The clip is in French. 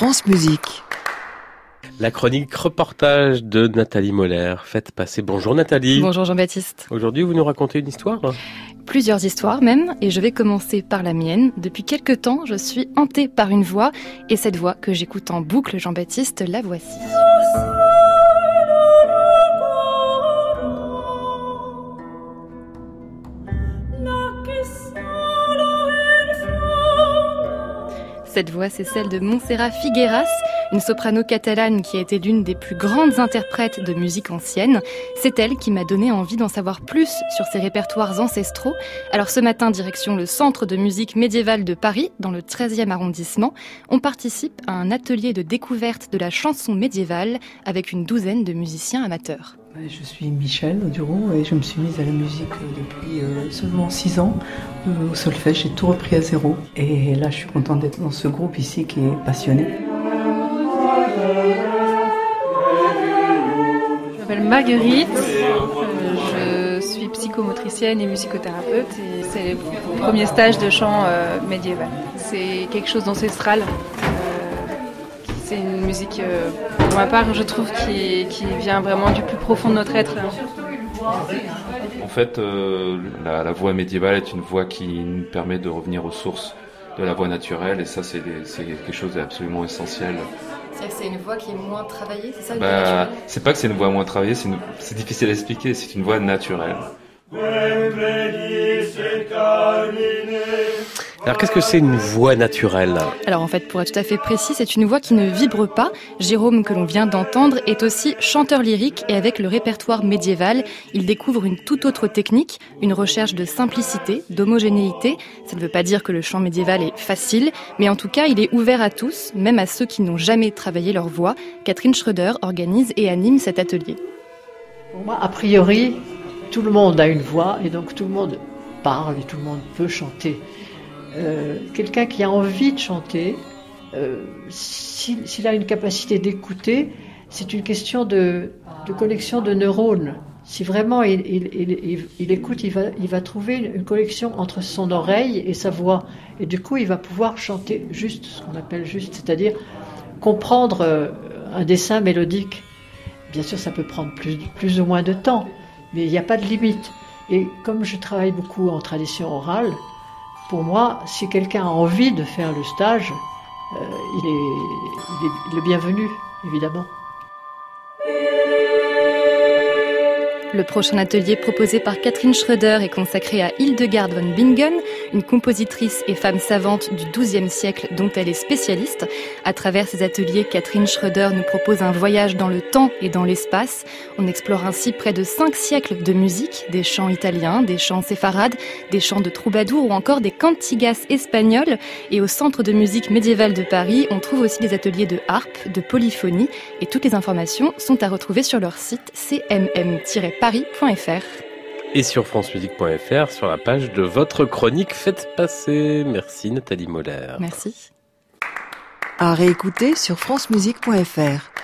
France Musique. La chronique reportage de Nathalie Moller. Faites passer. Bonjour Nathalie. Bonjour Jean-Baptiste. Aujourd'hui, vous nous racontez une histoire Plusieurs histoires même, et je vais commencer par la mienne. Depuis quelque temps, je suis hantée par une voix, et cette voix que j'écoute en boucle, Jean-Baptiste, la voici. Cette voix, c'est celle de Montserrat Figueras, une soprano catalane qui a été l'une des plus grandes interprètes de musique ancienne. C'est elle qui m'a donné envie d'en savoir plus sur ses répertoires ancestraux. Alors ce matin, direction le Centre de musique médiévale de Paris, dans le 13e arrondissement, on participe à un atelier de découverte de la chanson médiévale avec une douzaine de musiciens amateurs. Je suis Michel Auduron et je me suis mise à la musique depuis euh, seulement 6 ans. Euh, au solfège, j'ai tout repris à zéro. Et là, je suis contente d'être dans ce groupe ici qui est passionné. Je m'appelle Marguerite, euh, je suis psychomotricienne et musicothérapeute et c'est le premier stage de chant médiéval. C'est quelque chose d'ancestral c'est une musique, euh, pour ma part, je trouve, qui, vient vraiment du plus profond de notre être. En fait, euh, la, voix médiévale est une voix qui nous permet de revenir aux sources de la voix naturelle, et ça, c'est quelque chose d'absolument essentiel. C'est-à-dire que c'est une voix qui est moins travaillée, c'est ça bah, C'est pas que c'est une voix moins travaillée, c'est difficile à expliquer, c'est une voix naturelle. Alors qu'est-ce que c'est une voix naturelle Alors en fait, pour être tout à fait précis, c'est une voix qui ne vibre pas. Jérôme, que l'on vient d'entendre, est aussi chanteur lyrique et avec le répertoire médiéval, il découvre une toute autre technique, une recherche de simplicité, d'homogénéité. Ça ne veut pas dire que le chant médiéval est facile, mais en tout cas, il est ouvert à tous, même à ceux qui n'ont jamais travaillé leur voix. Catherine Schröder organise et anime cet atelier. Pour moi, a priori, tout le monde a une voix et donc tout le monde parle et tout le monde peut chanter. Euh, quelqu'un qui a envie de chanter, euh, s'il a une capacité d'écouter, c'est une question de, connexion de neurones. Si vraiment il, écoute, il va, trouver une connexion entre son oreille et sa voix. Et du coup, il va pouvoir chanter juste, ce qu'on appelle juste, c'est-à-dire comprendre euh, un dessin mélodique. Bien sûr, ça peut prendre plus ou moins de temps, mais il n'y a pas de limite. Et comme je travaille beaucoup en tradition orale, pour moi, si quelqu'un a envie de faire le stage, euh, il, est, il est le bienvenu, évidemment. Le prochain atelier proposé par Catherine Schröder est consacré à Hildegard von Bingen, une compositrice et femme savante du XIIe siècle dont elle est spécialiste. À travers ces ateliers, Catherine Schröder nous propose un voyage dans le temps et dans l'espace. On explore ainsi près de cinq siècles de musique, des chants italiens, des chants séfarades, des chants de troubadours ou encore des cantigas espagnols. Et au Centre de musique médiévale de Paris, on trouve aussi des ateliers de harpe, de polyphonie et toutes les informations sont à retrouver sur leur site cmm paris.fr. Et sur francemusique.fr, sur la page de votre chronique Faites passer. Merci Nathalie Moller. Merci. À réécouter sur francemusique.fr.